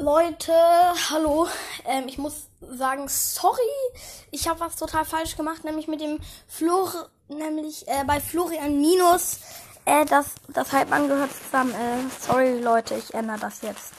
Leute, hallo. Ähm, ich muss sagen, sorry. Ich habe was total falsch gemacht, nämlich mit dem Flor, nämlich äh, bei Florian Minus. Äh, das, das halt angehört zusammen. Äh, sorry Leute, ich ändere das jetzt.